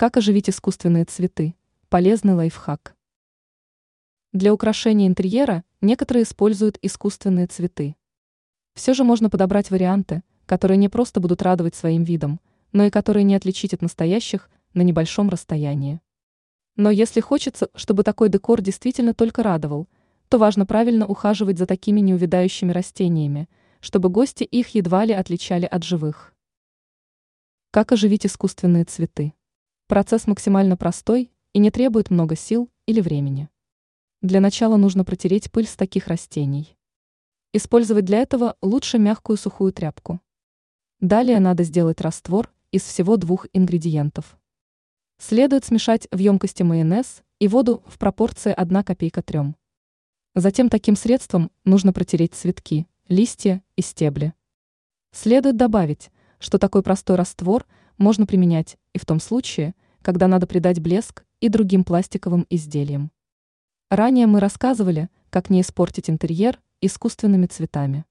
Как оживить искусственные цветы? Полезный лайфхак. Для украшения интерьера некоторые используют искусственные цветы. Все же можно подобрать варианты, которые не просто будут радовать своим видом, но и которые не отличить от настоящих на небольшом расстоянии. Но если хочется, чтобы такой декор действительно только радовал, то важно правильно ухаживать за такими неувядающими растениями, чтобы гости их едва ли отличали от живых. Как оживить искусственные цветы? Процесс максимально простой и не требует много сил или времени. Для начала нужно протереть пыль с таких растений. Использовать для этого лучше мягкую сухую тряпку. Далее надо сделать раствор из всего двух ингредиентов. Следует смешать в емкости майонез и воду в пропорции 1 копейка 3. Затем таким средством нужно протереть цветки, листья и стебли. Следует добавить, что такой простой раствор можно применять и в том случае, когда надо придать блеск и другим пластиковым изделиям. Ранее мы рассказывали, как не испортить интерьер искусственными цветами.